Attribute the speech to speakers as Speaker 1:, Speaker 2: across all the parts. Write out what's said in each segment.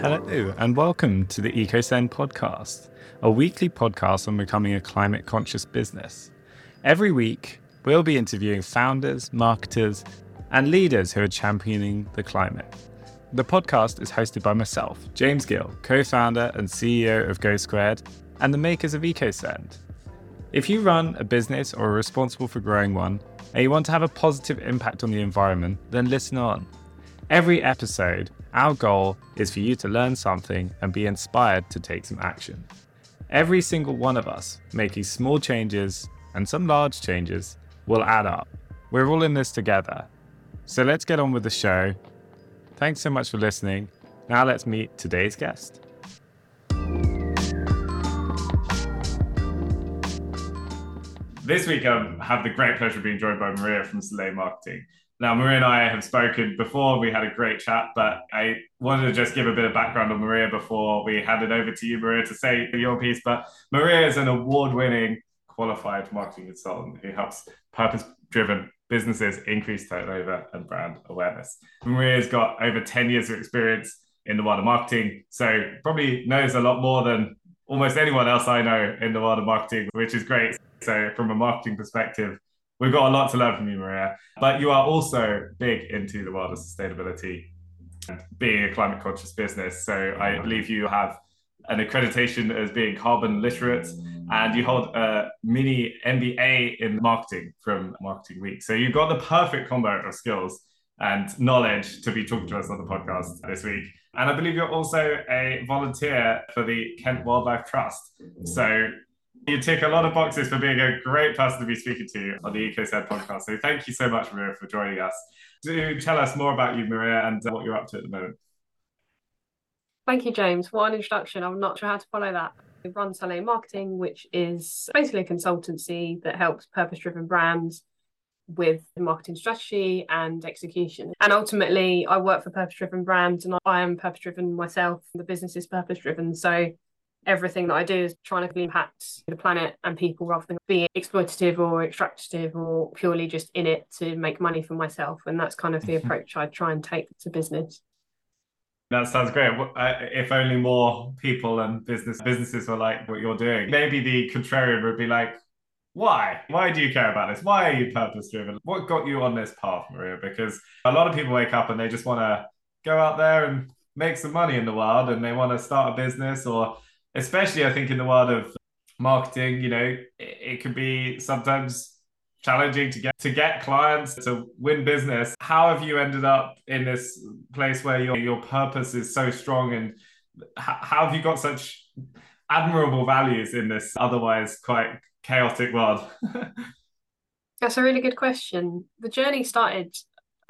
Speaker 1: Hello, and welcome to the EcoSend podcast, a weekly podcast on becoming a climate conscious business. Every week, we'll be interviewing founders, marketers, and leaders who are championing the climate. The podcast is hosted by myself, James Gill, co founder and CEO of GoSquared, and the makers of EcoSend. If you run a business or are responsible for growing one, and you want to have a positive impact on the environment, then listen on. Every episode, our goal is for you to learn something and be inspired to take some action. Every single one of us making small changes and some large changes will add up. We're all in this together. So let's get on with the show. Thanks so much for listening. Now let's meet today's guest. This week, um, I have the great pleasure of being joined by Maria from Soleil Marketing. Now, Maria and I have spoken before. We had a great chat, but I wanted to just give a bit of background on Maria before we hand it over to you, Maria, to say your piece. But Maria is an award winning qualified marketing consultant who helps purpose driven businesses increase turnover and brand awareness. Maria's got over 10 years of experience in the world of marketing, so probably knows a lot more than almost anyone else I know in the world of marketing, which is great. So, from a marketing perspective, We've got a lot to learn from you, Maria. But you are also big into the world of sustainability and being a climate conscious business. So I believe you have an accreditation as being carbon literate and you hold a mini MBA in marketing from Marketing Week. So you've got the perfect combo of skills and knowledge to be talking to us on the podcast this week. And I believe you're also a volunteer for the Kent Wildlife Trust. So you tick a lot of boxes for being a great person to be speaking to on the EcoSend podcast. So thank you so much, Maria, for joining us. Do tell us more about you, Maria, and uh, what you're up to at the moment.
Speaker 2: Thank you, James. What an introduction. I'm not sure how to follow that. We run Soleil Marketing, which is basically a consultancy that helps purpose driven brands with marketing strategy and execution. And ultimately, I work for purpose driven brands and I am purpose driven myself. The business is purpose driven. So everything that I do is trying to impact the planet and people rather than being exploitative or extractive or purely just in it to make money for myself. And that's kind of the mm-hmm. approach I try and take to business.
Speaker 1: That sounds great. If only more people and business businesses were like what you're doing. Maybe the contrarian would be like, why? Why do you care about this? Why are you purpose driven? What got you on this path, Maria? Because a lot of people wake up and they just want to go out there and make some money in the world and they want to start a business or especially I think in the world of marketing, you know, it, it can be sometimes challenging to get to get clients to win business. How have you ended up in this place where your your purpose is so strong and how have you got such admirable values in this otherwise quite chaotic world?
Speaker 2: That's a really good question. The journey started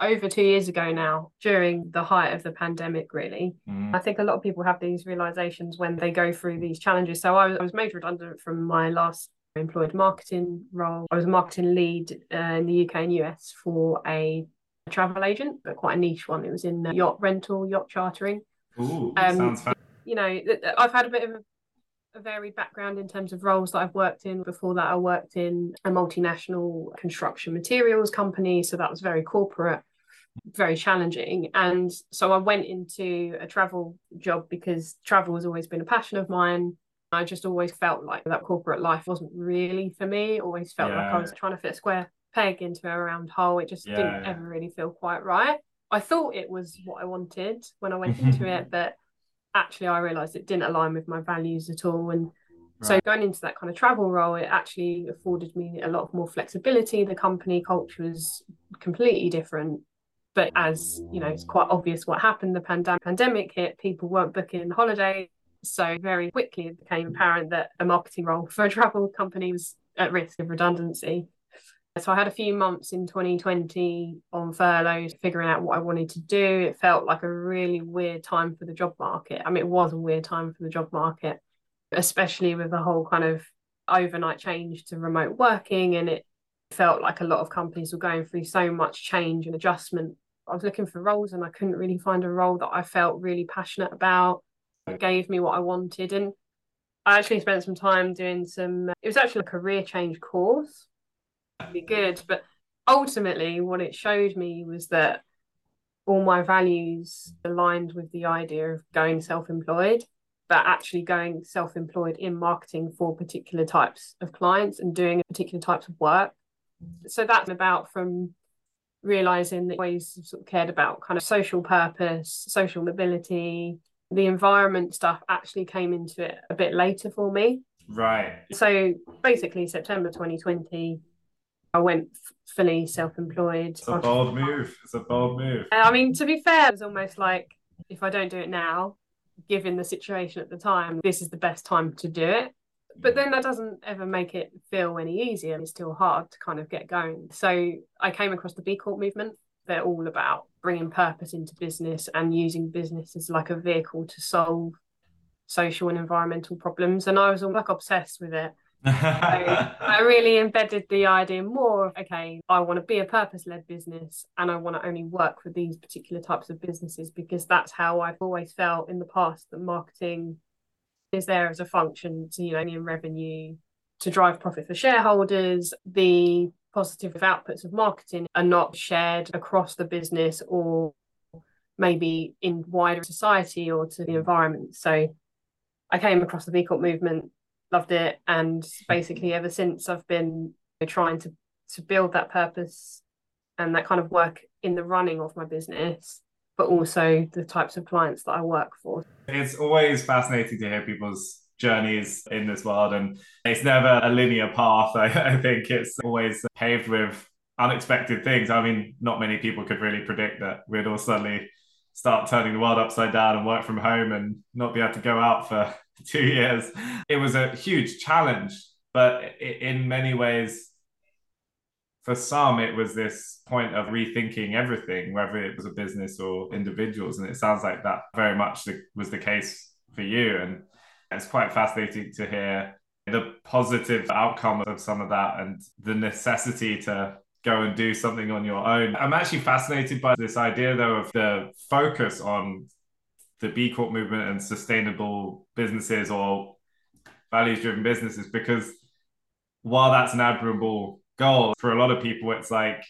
Speaker 2: over two years ago now during the height of the pandemic really. Mm. i think a lot of people have these realizations when they go through these challenges. So i was, made redundant from my last employed marketing role. I was a marketing lead uh, in the uk and us for a travel agent but quite a niche one. It was in yacht rental yacht chartering.
Speaker 1: Ooh, um, sounds fun.
Speaker 2: you know i've had a bit of a a varied background in terms of roles that I've worked in. Before that, I worked in a multinational construction materials company. So that was very corporate, very challenging. And so I went into a travel job because travel has always been a passion of mine. I just always felt like that corporate life wasn't really for me. Always felt yeah. like I was trying to fit a square peg into a round hole. It just yeah, didn't ever really feel quite right. I thought it was what I wanted when I went into it, but actually I realized it didn't align with my values at all. And right. so going into that kind of travel role, it actually afforded me a lot more flexibility. The company culture was completely different. But as you know, it's quite obvious what happened. The pandem- pandemic hit, people weren't booking holidays. So very quickly it became apparent that a marketing role for a travel company was at risk of redundancy. So I had a few months in 2020 on furlough, figuring out what I wanted to do. It felt like a really weird time for the job market. I mean, it was a weird time for the job market, especially with the whole kind of overnight change to remote working. And it felt like a lot of companies were going through so much change and adjustment. I was looking for roles and I couldn't really find a role that I felt really passionate about, that gave me what I wanted. And I actually spent some time doing some, it was actually a career change course be good. But ultimately, what it showed me was that all my values aligned with the idea of going self-employed but actually going self-employed in marketing for particular types of clients and doing particular types of work. So that's about from realizing that ways sort of cared about kind of social purpose social mobility. The environment stuff actually came into it a bit later for me.
Speaker 1: Right.
Speaker 2: So basically september 2020 I went fully self-employed.
Speaker 1: It's a bold move. It's a bold move.
Speaker 2: I mean, to be fair, it's almost like if I don't do it now, given the situation at the time, this is the best time to do it. But then that doesn't ever make it feel any easier. It's still hard to kind of get going. So I came across the B Corp movement. They're all about bringing purpose into business and using business as like a vehicle to solve social and environmental problems. And I was all like obsessed with it. So I really embedded the idea more of okay, I want to be a purpose led business and I want to only work with these particular types of businesses because that's how I've always felt in the past that marketing is there as a function to, you know, in revenue to drive profit for shareholders. The positive outputs of marketing are not shared across the business or maybe in wider society or to the environment. So I came across the B Corp movement loved it. And basically ever since i've been trying to to build that purpose and that kind of work in the running of my business but also the types of clients that i work for.
Speaker 1: It's always fascinating to hear people's journeys in this world and it's never a linear path I, I think. It's always paved with unexpected things. I mean not many people could really predict that we'd all suddenly start turning the world upside down and work from home and not be able to go out for two years. It was a huge challenge, but in many ways, for some, it was this point of rethinking everything, whether it was a business or individuals. And it sounds like that very much was the case for you. And it's quite fascinating to hear the positive outcome of some of that and the necessity to go and do something on your own. I'm actually fascinated by this idea, though, of the focus on the B Corp movement and sustainable businesses or values driven businesses because while that's an admirable goal for a lot of people it's like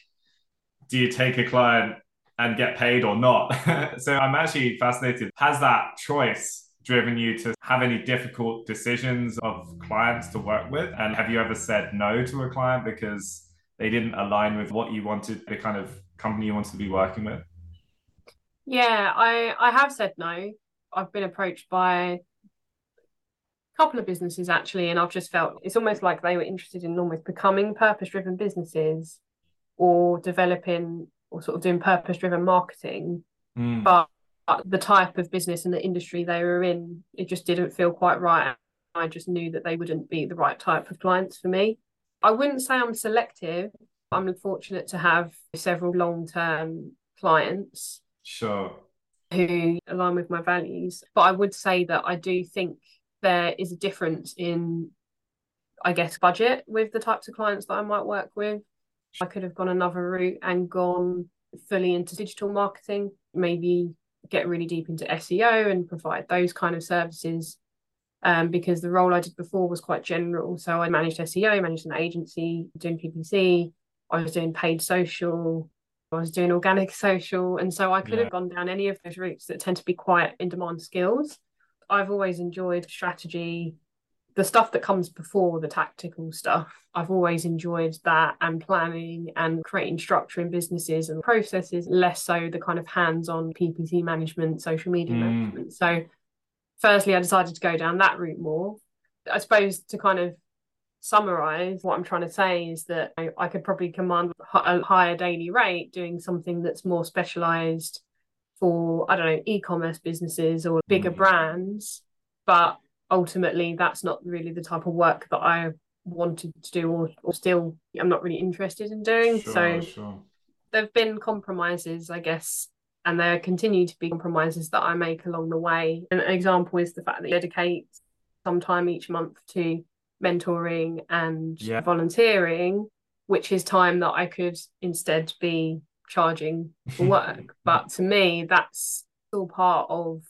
Speaker 1: do you take a client and get paid or not? So i'm actually fascinated. Has that choice driven you to have any difficult decisions of clients to work with? And have you ever said no to a client because they didn't align with what you wanted the kind of company you wanted to be working with
Speaker 2: yeah, I I have said no. I've been approached by a couple of businesses actually, and I've just felt it's almost like they were interested in almost becoming purpose driven businesses or developing or sort of doing purpose driven marketing. Mm. But the type of business and the industry they were in, it just didn't feel quite right. I just knew that they wouldn't be the right type of clients for me. I wouldn't say I'm selective. I'm fortunate to have several long term clients
Speaker 1: Sure.
Speaker 2: Who align with my values. But I would say that I do think there is a difference in, I guess, budget with the types of clients that I might work with. I could have gone another route and gone fully into digital marketing, maybe get really deep into SEO and provide those kind of services. Um, because the role I did before was quite general. So I managed SEO, managed an agency, doing PPC, I was doing paid social, I was doing organic social. And so I could yeah. have gone down any of those routes that tend to be quite in demand skills. I've always enjoyed strategy, the stuff that comes before the tactical stuff. I've always enjoyed that and planning and creating structure in businesses and processes, less so the kind of hands on PPC management, social media mm. management. So, firstly, I decided to go down that route more. I suppose to kind of summarize what I'm trying to say is that I could probably command a higher daily rate doing something that's more specialized for I don't know e-commerce businesses or bigger mm. brands but ultimately that's not really the type of work that I wanted to do or, or still I'm not really interested in doing sure, so sure. there've been compromises I guess and there continue to be compromises that I make along the way an example is the fact that you dedicate some time each month to mentoring and yeah. volunteering, which is time that I could instead be charging for work. but to me, that's still part of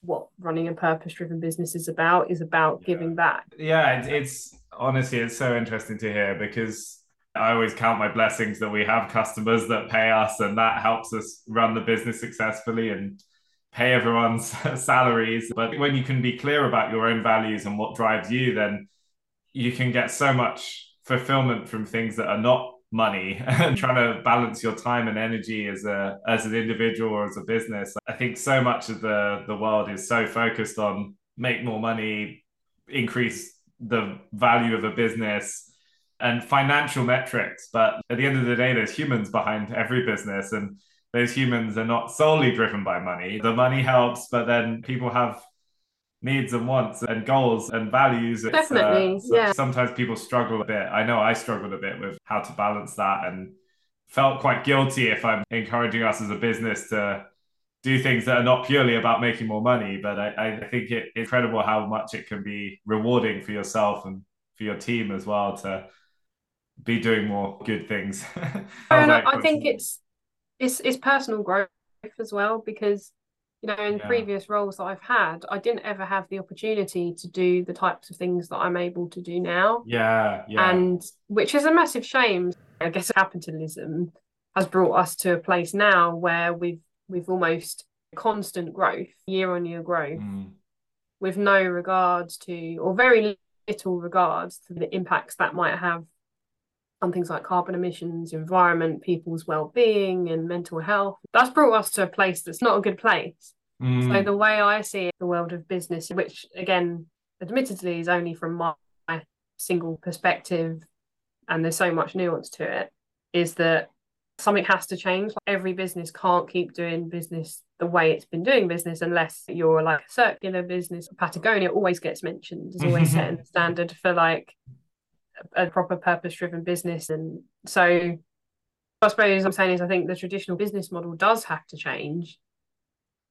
Speaker 2: what running a purpose driven business is about is about
Speaker 1: yeah.
Speaker 2: giving back
Speaker 1: yeah it's, it's honestly it's so interesting to hear because I always count my blessings that we have customers that pay us, and that helps us run the business successfully and pay everyone's salaries. But when you can be clear about your own values and what drives you, then you can get so much fulfillment from things that are not money and trying to balance your time and energy as a as an individual or as a business. I think so much of the the world is so focused on make more money increase the value of a business and financial metrics. But at the end of the day there's humans behind every business and those humans are not solely driven by money. The money helps but then people have needs and wants and goals and values.
Speaker 2: It's, uh, Definitely, uh, yeah.
Speaker 1: Sometimes people struggle a bit. I know I struggled a bit with how to balance that and felt quite guilty if I'm encouraging us as a business to do things that are not purely about making more money. But I, I think it's incredible how much it can be rewarding for yourself and for your team as well to be doing more good things.
Speaker 2: I, I think it's it's it's personal growth as well because you know in yeah. previous roles that i've had i didn't ever have the opportunity to do the types of things that i'm able to do now
Speaker 1: yeah, yeah.
Speaker 2: and which is a massive shame i guess capitalism has brought us to a place now where we've we've almost constant growth year on year growth mm. with no regards to or very little regards to the impacts that might have on things like carbon emissions, environment, people's well-being and mental health. That's brought us to a place that's not a good place. Mm. So the way I see it, the world of business, which again, admittedly is only from my single perspective and there's so much nuance to it, is that something has to change. Like every business can't keep doing business the way it's been doing business unless you're like a circular business. Patagonia always gets mentioned, is always setting the standard for like a proper purpose driven business. And so I suppose I'm saying is I think the traditional business model does have to change.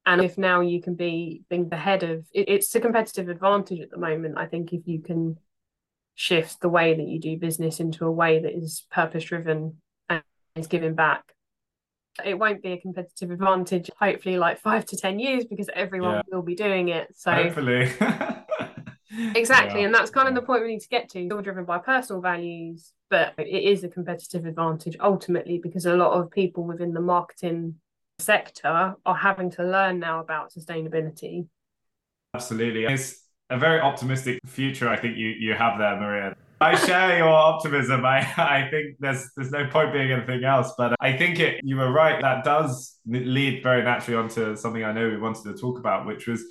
Speaker 2: And if now you can be being the head of it, it's a competitive advantage at the moment. I think if you can shift the way that you do business into a way that is purpose driven and is giving back, it won't be a competitive advantage, hopefully, like five to 10 years because everyone yeah. will be doing it. So,
Speaker 1: hopefully.
Speaker 2: Exactly. Yeah. And that's kind of the point we need to get to. You're driven by personal values, but it is a competitive advantage ultimately because a lot of people within the marketing sector are having to learn now about sustainability.
Speaker 1: Absolutely. It's a very optimistic future I think you, you have there, Maria. I share your optimism. I, I think there's there's no point being anything else, but I think it you were right. That does lead very naturally onto something I know we wanted to talk about, which was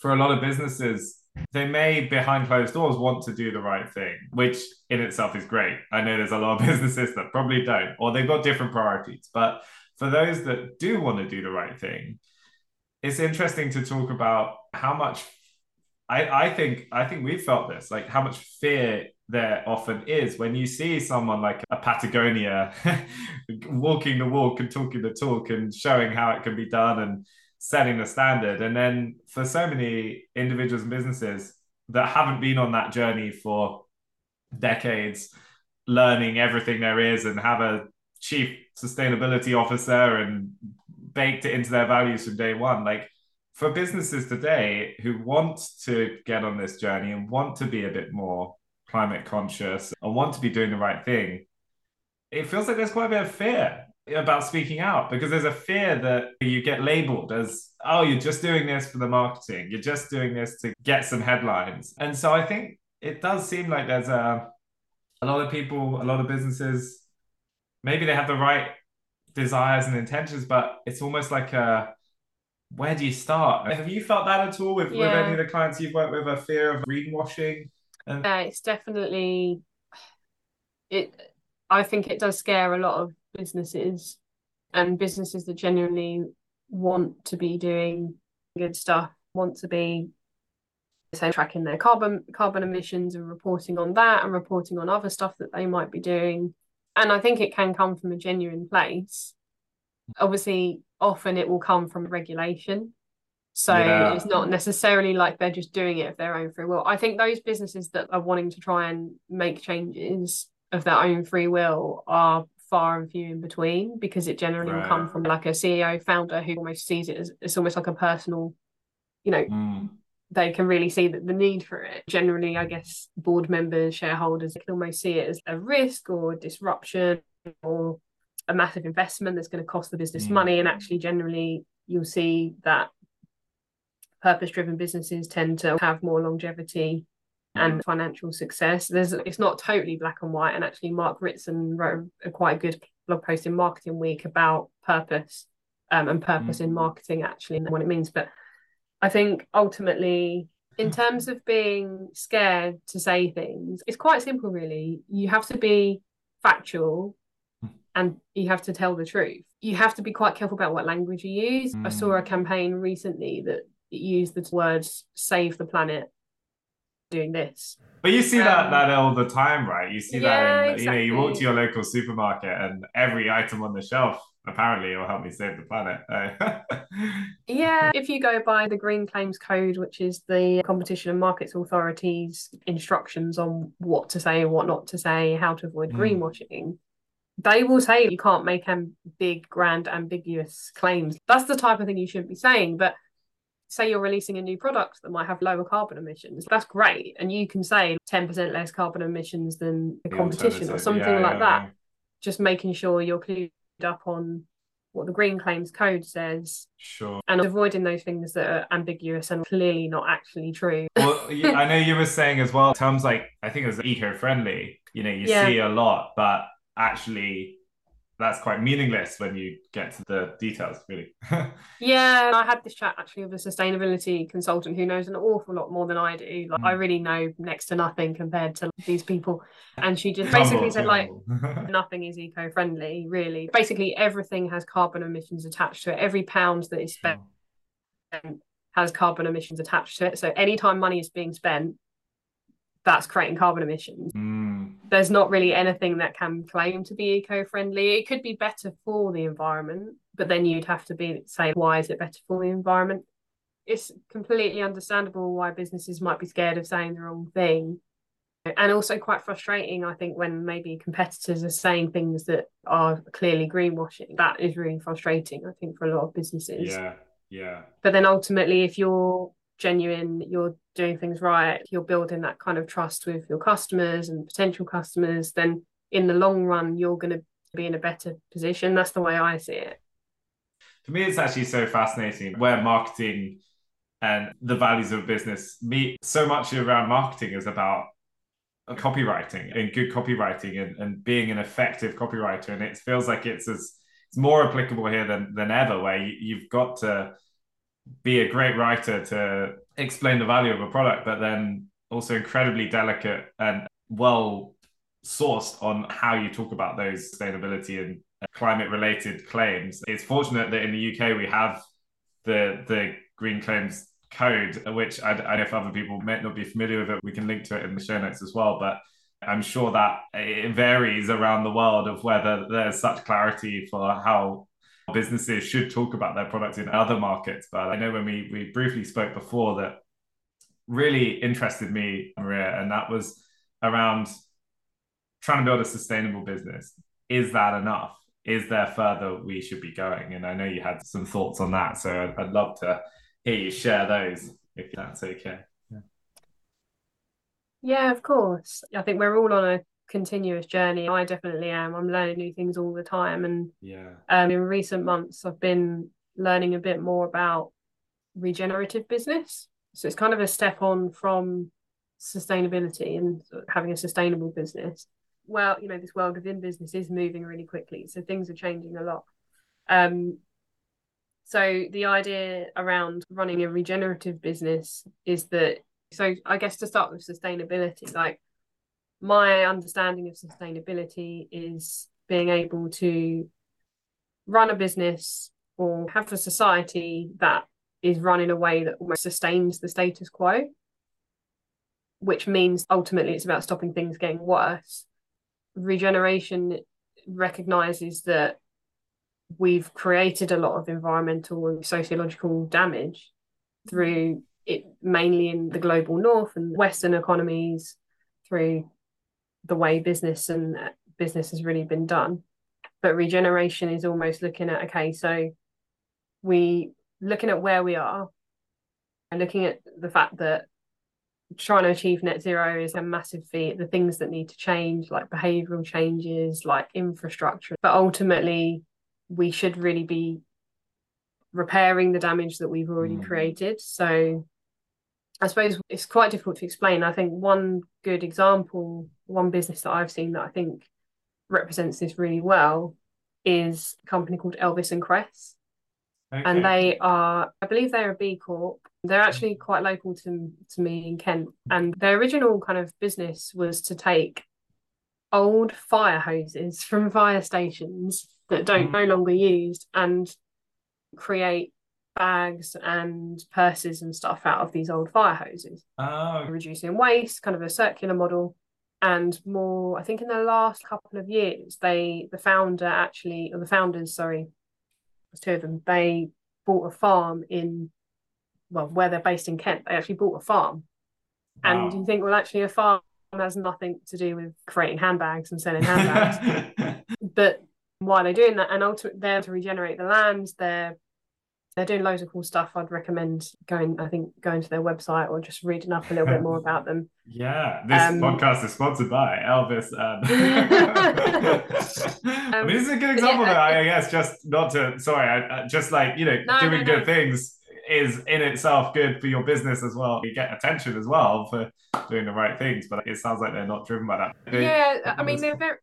Speaker 1: for a lot of businesses, they may behind closed doors want to do the right thing, which in itself is great. I know there's a lot of businesses that probably don't, or they've got different priorities. But for those that do want to do the right thing, it's interesting to talk about how much I, I think I think we've felt this, like how much fear there often is when you see someone like a Patagonia walking the walk and talking the talk and showing how it can be done and setting the standard. And then for so many individuals and businesses that haven't been on that journey for decades, learning everything there is and have a chief sustainability officer and baked it into their values from day one. Like for businesses today who want to get on this journey and want to be a bit more climate conscious and want to be doing the right thing, it feels like there's quite a bit of fear about speaking out because there's a fear that you get labeled as oh you're just doing this for the marketing you're just doing this to get some headlines. And so i think it does seem like there's a a lot of people a lot of businesses maybe they have the right desires and intentions but it's almost like a where do you start? Have you felt that at all with, yeah. with any of the clients you've worked with a fear of greenwashing?
Speaker 2: And- yeah it's definitely it i think it does scare a lot of businesses and businesses that genuinely want to be doing good stuff, want to be say tracking their carbon carbon emissions and reporting on that and reporting on other stuff that they might be doing. And I think it can come from a genuine place. Obviously, often it will come from regulation. So yeah. it's not necessarily like they're just doing it of their own free will. I think those businesses that are wanting to try and make changes of their own free will are far and few in between because it generally right. will come from like a CEO founder who almost sees it as it's almost like a personal, you know, mm. they can really see that the need for it. Generally, I guess board members, shareholders can almost see it as a risk or disruption or a massive investment that's going to cost the business mm. money. And actually, generally, you'll see that purpose driven businesses tend to have more longevity and financial success. There's it's not totally black and white. And actually, Mark Ritson wrote a quite good blog post in Marketing Week about purpose um, and purpose mm. in marketing, actually, and what it means. But I think ultimately, in terms of being scared to say things, it's quite simple, really. You have to be factual and you have to tell the truth. You have to be quite careful about what language you use. Mm. I saw a mm. campaign recently that used the words save the planet doing this.
Speaker 1: But you see um, that that all the time, right? You see yeah, that in, exactly. you know, you walk to your local supermarket and every item on the shelf apparently will help me save the planet.
Speaker 2: yeah, if you go by the Green Claims Code, which is the Competition and Markets Authority's instructions on what to say and what not to say, how to avoid mm. greenwashing, they will say you can't make um, big, grand, ambiguous claims. That's the type of thing you shouldn't be saying. But say you're releasing a new product that might have lower carbon emissions, that's great. And you can say 10% less carbon emissions than the, the competition or something yeah, like yeah, that. Yeah. Just making sure you're clued up on what the green claims code says
Speaker 1: sure
Speaker 2: and avoiding those things that are ambiguous and clearly not actually true
Speaker 1: well i know you were saying as well terms like i think it was eco-friendly you know you see a lot but actually that's quite meaningless when you get to the details, really.
Speaker 2: yeah, I had this chat actually with a sustainability consultant who knows an awful lot more than I do. Like, mm. I really know next to nothing compared to these people. And she just basically said, like, nothing is eco friendly, really. Basically, everything has carbon emissions attached to it. Every pound that is spent sure. has carbon emissions attached to it. So, anytime money is being spent, that's creating carbon emissions.
Speaker 1: Mm.
Speaker 2: There's not really anything that can claim to be eco-friendly. It could be better for the environment, but then you'd have to be say, why is it better for the environment? It's completely understandable why businesses might be scared of saying the wrong thing. And also quite frustrating, I think, when maybe competitors are saying things that are clearly greenwashing. That is really frustrating, I think, for a lot of businesses.
Speaker 1: Yeah. Yeah.
Speaker 2: But then ultimately, if you're genuine, you're doing things right, you're building that kind of trust with your customers and potential customers, then in the long run, you're going to be in a better position. That's the way I see it.
Speaker 1: For me, it's actually so fascinating where marketing and the values of business meet. So much around marketing is about copywriting and good copywriting and, and being an effective copywriter. And it feels like it's as it's more applicable here than, than ever, where you, you've got to be a great writer to explain the value of a product, but then also incredibly delicate and well sourced on how you talk about those sustainability and climate related claims. It's fortunate that in the UK we have the the green claims code, which I, I know if other people may not be familiar with it. We can link to it in the show notes as well, but I'm sure that it varies around the world of whether there's such clarity for how businesses should talk about their products in other markets. But I know when we we briefly spoke before that really interested me, Maria, and that was around trying to build a sustainable business. Is that enough? Is there further we should be going? And I know you had some thoughts on that, so I'd, love to hear you share those if that's okay.
Speaker 2: Yeah, of course. I think we're all on a continuous journey. I definitely am. I'm learning new things all the time. And
Speaker 1: yeah, um,
Speaker 2: in recent months, I've been learning a bit more about regenerative business. So it's kind of a step on from sustainability and having a sustainable business. Well, you know, this world within business is moving really quickly, so things are changing a lot. Um, so the idea around running a regenerative business is that so I guess to start with sustainability, like my understanding of sustainability is being able to run a business or have a society that is run in a way that almost sustains the status quo, which means ultimately it's about stopping things getting worse. Regeneration recognizes that we've created a lot of environmental and sociological damage through it mainly in the global north and western economies through the way business and business has really been done. But regeneration is almost looking at okay, so we looking at where we are, And looking at the fact that trying to achieve net zero is a massive feat, the things that need to change, like behavioral changes, like infrastructure. But ultimately, we should really be repairing the damage that we've already mm. created. So I suppose it's quite difficult to explain. I think one good example, one business that I've seen that I think represents this really well is a company called Elvis and Kresse. Okay. And they are, I believe they're a B Corp. They're actually quite local to, to me in Kent. And their original kind of business was to take old fire hoses from fire stations that don't mm. no longer used and create bags and purses and stuff out of these old fire hoses.
Speaker 1: Oh.
Speaker 2: Reducing waste, kind of a circular model. And more, I think in the last couple of years, they the founder actually, or the founders, sorry, there's two of them, they bought a farm in well, where they're based in Kent, they actually bought a farm. Wow. And you think, well, actually a farm has nothing to do with creating handbags and selling handbags. but why are they doing that? And ultimately they're to regenerate the land, they're they're doing loads of cool stuff. I'd recommend going, I think, going to their website or just reading up a little bit more about them.
Speaker 1: Yeah, this um, podcast is sponsored by Elvis. And... um, I mean, this is a good example, yeah, though. I, I guess just not to, sorry, I, just like you know, no, doing no, good no. things is in itself good for your business as well. You get attention as well for doing the right things, but it sounds like they're not driven by that.
Speaker 2: Yeah, I mean, they're very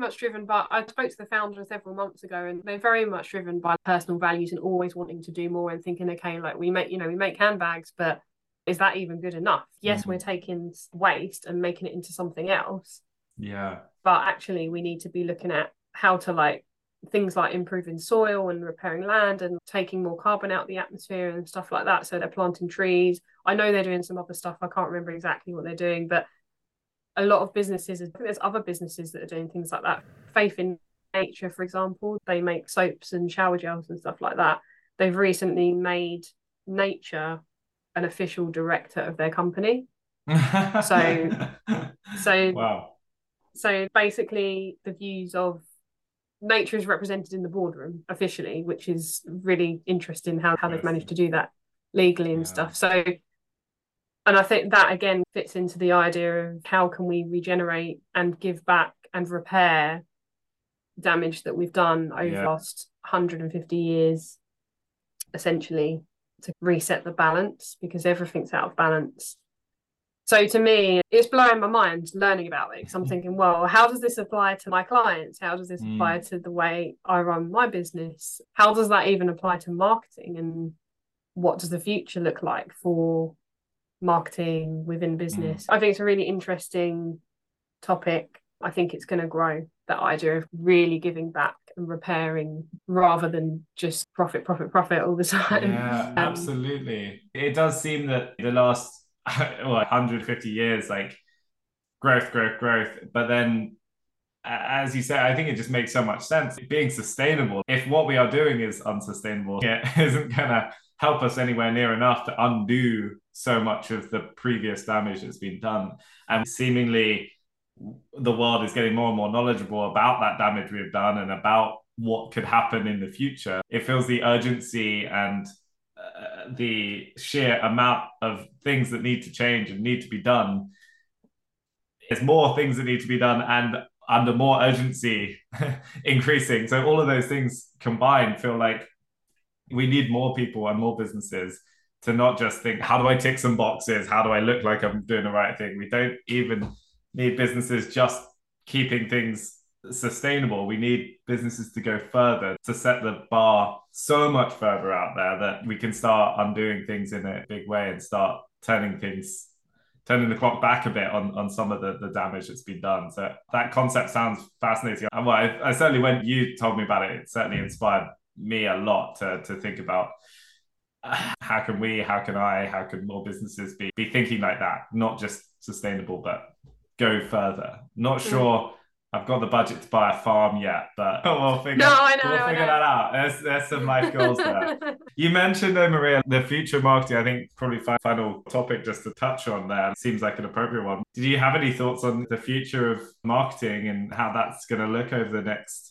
Speaker 2: much driven by I spoke to the founder several months ago and they're very much driven by personal values and always wanting to do more and thinking okay like we make you know we make handbags but is that even good enough? Yes mm-hmm. we're taking waste and making it into something else.
Speaker 1: Yeah.
Speaker 2: But actually we need to be looking at how to like things like improving soil and repairing land and taking more carbon out of the atmosphere and stuff like that. So they're planting trees. I know they're doing some other stuff. I can't remember exactly what they're doing but a lot of businesses, I think there's other businesses that are doing things like that. Faith in Nature, for example, they make soaps and shower gels and stuff like that. They've recently made nature an official director of their company. so, so
Speaker 1: wow.
Speaker 2: So basically, the views of nature is represented in the boardroom officially, which is really interesting how, how they've managed to do that legally and yeah. stuff. So and I think that again fits into the idea of how can we regenerate and give back and repair damage that we've done over yeah. the last 150 years, essentially, to reset the balance because everything's out of balance. So to me, it's blowing my mind learning about it because I'm thinking, well, how does this apply to my clients? How does this mm. apply to the way I run my business? How does that even apply to marketing? And what does the future look like for marketing within business. Mm. I think it's a really interesting topic. I think it's going to grow that idea of really giving back and repairing rather than just profit, profit, profit all the time.
Speaker 1: Yeah, um, absolutely. It does seem that the last well, 150 years, like growth, growth, growth, but then as you say, I think it just makes so much sense. Being sustainable, if what we are doing is unsustainable, it isn't going to help us anywhere near enough to undo so much of the previous damage that's been done. And seemingly, the world is getting more and more knowledgeable about that damage we've done and about what could happen in the future. It feels the urgency and uh, the sheer amount of things that need to change and need to be done. There's more things that need to be done and under more urgency increasing. So all of those things combined feel like we need more people and more businesses to not just think, how do I tick some boxes? How do I look like I'm doing the right thing? We don't even need businesses just keeping things sustainable. We need businesses to go further, to set the bar so much further out there that we can start undoing things in a big way and start turning things turning the clock back a bit on, on some of the, the damage that's been done. So that concept sounds fascinating. And well, I, I certainly when you told me about it, it certainly inspired me a lot to, to think about how can we, how can I, how can more businesses be, be thinking like that, not just sustainable, but go further. Not mm. sure I've got the budget to buy a farm yet, but we'll figure,
Speaker 2: no, I know,
Speaker 1: we'll figure that out. There's, there's some life goals there. you mentioned though, Maria, the future marketing, I think probably final topic just to touch on there. Seems like an appropriate one. Did you have any thoughts on the future of marketing and how that's going to look over the next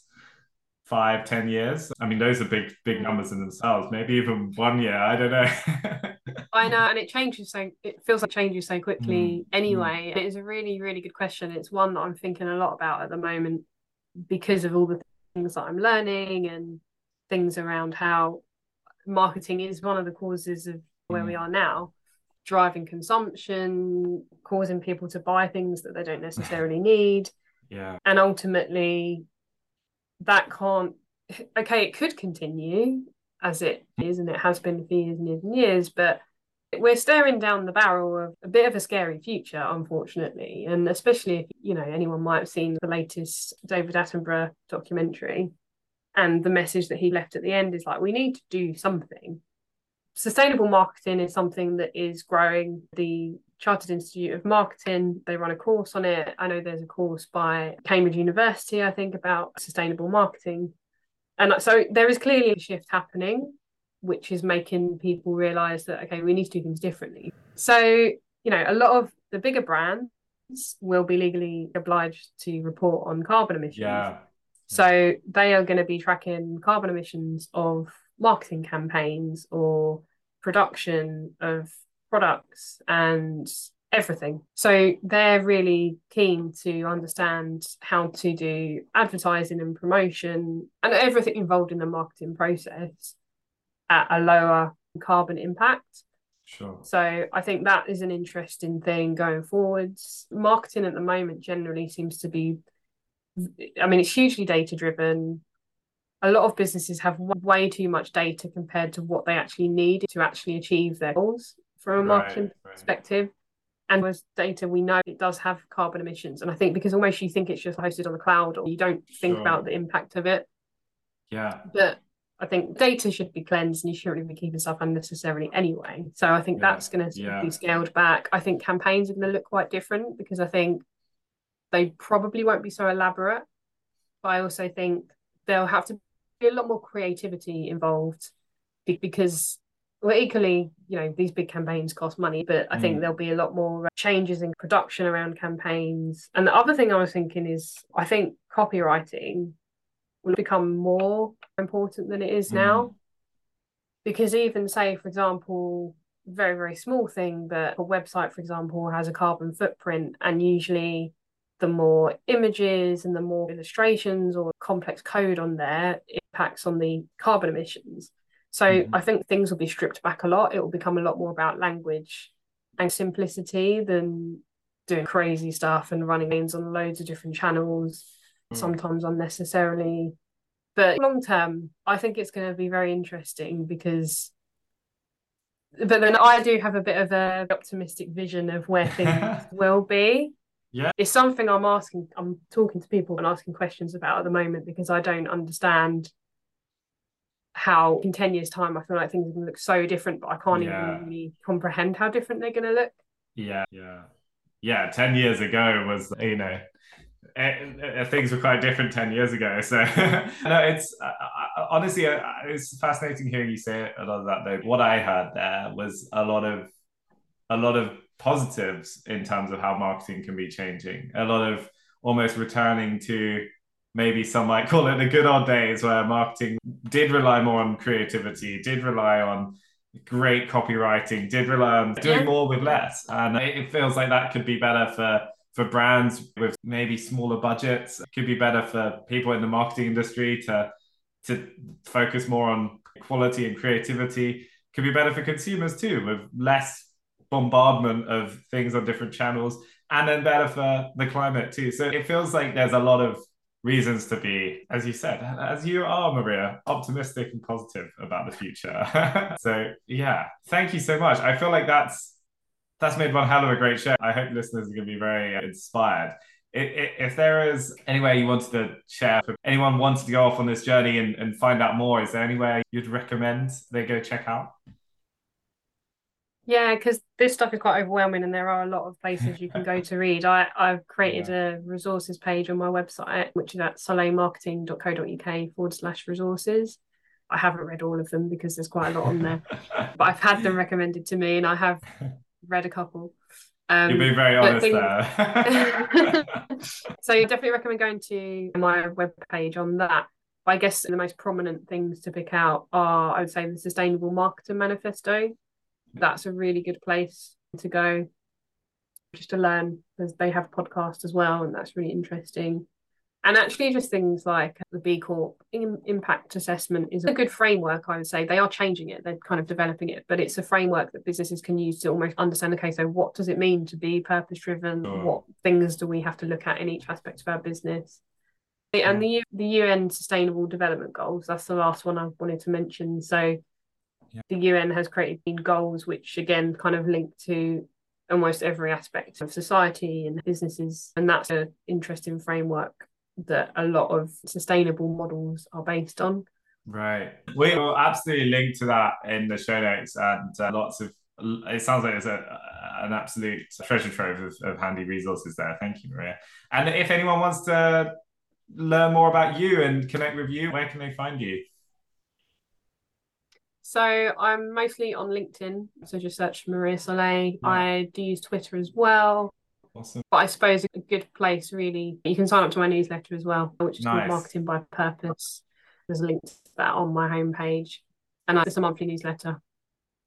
Speaker 1: five, ten years. I mean, those are big, big numbers in themselves. Maybe even one year. I don't know.
Speaker 2: I know, and it changes so it feels like changes so quickly
Speaker 1: Mm,
Speaker 2: anyway. It is a really, really good question. It's one that I'm thinking a lot about at the moment because of all the things that I'm learning and things around how marketing is one of the causes of where we
Speaker 1: Mm.
Speaker 2: are now, driving consumption, causing people to buy things that they don't necessarily need.
Speaker 1: Yeah.
Speaker 2: And ultimately that can't okay, it could continue as it is, and it has been for years and years and years, but we're staring down the barrel of a bit of a scary future, unfortunately. And especially if, you know, anyone might have seen the latest David Attenborough documentary. And the message that he left at the end is like, we need to do something. Sustainable marketing is something that is growing. The Chartered Institute of Marketing, they run a course on it. I know there's a course by Cambridge University, I think, about sustainable marketing. And so there is clearly a shift happening which is making people realize that okay we need to do things differently so you know a lot of the bigger brands will be legally obliged to report on carbon emissions
Speaker 1: Yeah.
Speaker 2: so they are going to be tracking carbon emissions of marketing campaigns or production of products and everything so they're really keen to understand how to do advertising and promotion and everything involved in the marketing process at a lower carbon impact.
Speaker 1: Sure.
Speaker 2: So I think that is an interesting thing going forwards. Marketing at the moment generally seems to be, I mean, it's hugely data driven. A lot of businesses have way too much data compared to what they actually need to actually achieve their goals from a marketing
Speaker 1: Right, right.
Speaker 2: perspective. And with data, we know it does have carbon emissions. And I think because almost you think it's just hosted on the cloud or you don't think
Speaker 1: Sure.
Speaker 2: about the impact of it.
Speaker 1: Yeah.
Speaker 2: But I think data should be cleansed and you shouldn't be keeping stuff unnecessarily anyway. So I think
Speaker 1: Yeah,
Speaker 2: that's going to
Speaker 1: yeah.
Speaker 2: be scaled back. I think campaigns are going to look quite different because I think they probably won't be so elaborate. But I also think there'll have to be a lot more creativity involved because, well, equally, you know, these big campaigns cost money, but I think
Speaker 1: Mm.
Speaker 2: there'll be a lot more uh, changes in production around campaigns. And the other thing I was thinking is I think copywriting will become more important than it is
Speaker 1: Mm.
Speaker 2: now. Because even say, for example, very, very small thing, but a website, for example, has a carbon footprint, and usually the more images and the more illustrations or complex code on there impacts on the carbon emissions. So
Speaker 1: Mhm.
Speaker 2: I think things will be stripped back a lot. It will become a lot more about language and simplicity than doing crazy stuff and running ads on loads of different channels,
Speaker 1: Mm.
Speaker 2: sometimes unnecessarily. But long term, I think it's going to be very interesting because. But then I do have a bit of a optimistic vision of where things will be.
Speaker 1: Yeah.
Speaker 2: It's something I'm asking, I'm talking to people and asking questions about at the moment because I don't understand how in 10 years' time I feel like things are going to look so different, but I can't
Speaker 1: Yeah.
Speaker 2: even really comprehend how different they're going to look.
Speaker 1: Yeah, yeah, yeah. Ten years ago was, you know, eh, eh, things were quite different ten years ago. So no, it's uh, honestly, uh, it's fascinating hearing you say a lot of that. Though, what I heard there was a lot of a lot of positives in terms of how marketing can be changing. A lot of almost returning to maybe some might call it the good old days where marketing did rely more on creativity, did rely on great copywriting, did rely on doing
Speaker 2: Yeah.
Speaker 1: more with less. And it it feels like that could be better for for brands with maybe smaller budgets. It could be better for people in the marketing industry to to focus more on quality and creativity. Could be better for consumers too, with less bombardment of things on different channels, and then better for the climate too. So it feels like there's a lot of reasons to be, as you said, as you are, Maria, optimistic and positive about the future. so yeah, thank you so much. I feel like that's that's made one hell of a great show. I hope listeners are going to be very inspired. If there is anywhere you wanted to share, if anyone wanted to go off on this journey and, and find out more, is there anywhere you'd recommend they go check out?
Speaker 2: Yeah, because this stuff is quite overwhelming and there are a lot of places you can go to read. I, I've created a resources page on my website, which is at soleilmarketing.co.uk forward slash resources. I haven't read all of them because there's quite a lot on there, but I've had them recommended to me and I have read a couple. Um,
Speaker 1: You're being very honest
Speaker 2: things-
Speaker 1: there.
Speaker 2: so you definitely recommend going to my webpage on that. I guess the most prominent things to pick out are, I would say, the Sustainable Marketing Manifesto. That's a really good place to go just to learn because they have a podcast as well and that's really interesting and actually just things like the b corp impact assessment is a good framework i would say they are changing it they're kind of developing it but it's a framework that businesses can use to almost understand okay so what does it mean to be purpose driven oh. what things do we have to look at in each aspect of our business and the the UN Sustainable Development Goals. That's the last one I wanted to mention. So, yeah. the UN has created goals, which again kind of link to almost every aspect of society and businesses, and that's an interesting framework that a lot of sustainable models are based on.
Speaker 1: Right. We will absolutely link to that in the show notes and uh, lots of. It sounds like it's a, an absolute treasure trove of, of handy resources there. Thank you, Maria. And if anyone wants to learn more about you and connect with you, where can they find you?
Speaker 2: So I'm mostly on LinkedIn. So just search Maria Soleil. Yeah. I do use Twitter as well. Awesome. But I suppose a good place really, you can sign up to my newsletter as well, which is nice. called Marketing by Purpose. There's a link to that on my homepage. And it's a monthly newsletter.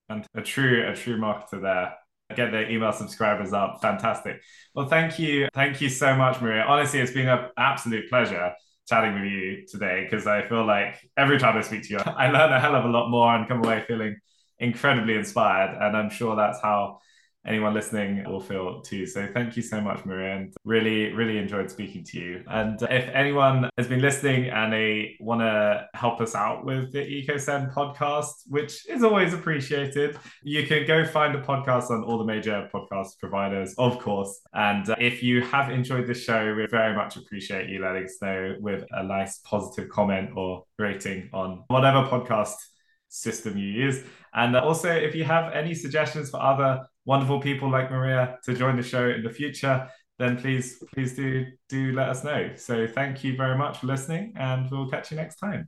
Speaker 1: And a true, a true marketer there. Get their email subscribers up. Fantastic. Well, thank you. Thank you so much, Maria. Honestly, it's been an absolute pleasure chatting with you today because I feel like every time I speak to you, I learn a hell of a lot more and come away feeling incredibly inspired. And I'm sure that's how anyone listening will feel too. So thank you so much, Maria, and really, really enjoyed speaking to you. And if anyone has been listening and they want to help us out with the EcoSend podcast, which is always appreciated, you can go find the podcast on all the major podcast providers, of course. And if you have enjoyed the show, we very much appreciate you letting us know with a nice positive comment or rating on whatever podcast system you use. And also, if you have any suggestions for other wonderful people like Maria to join the show in the future, then please, please do do let us know. So thank you very much for listening, and we'll catch you next time.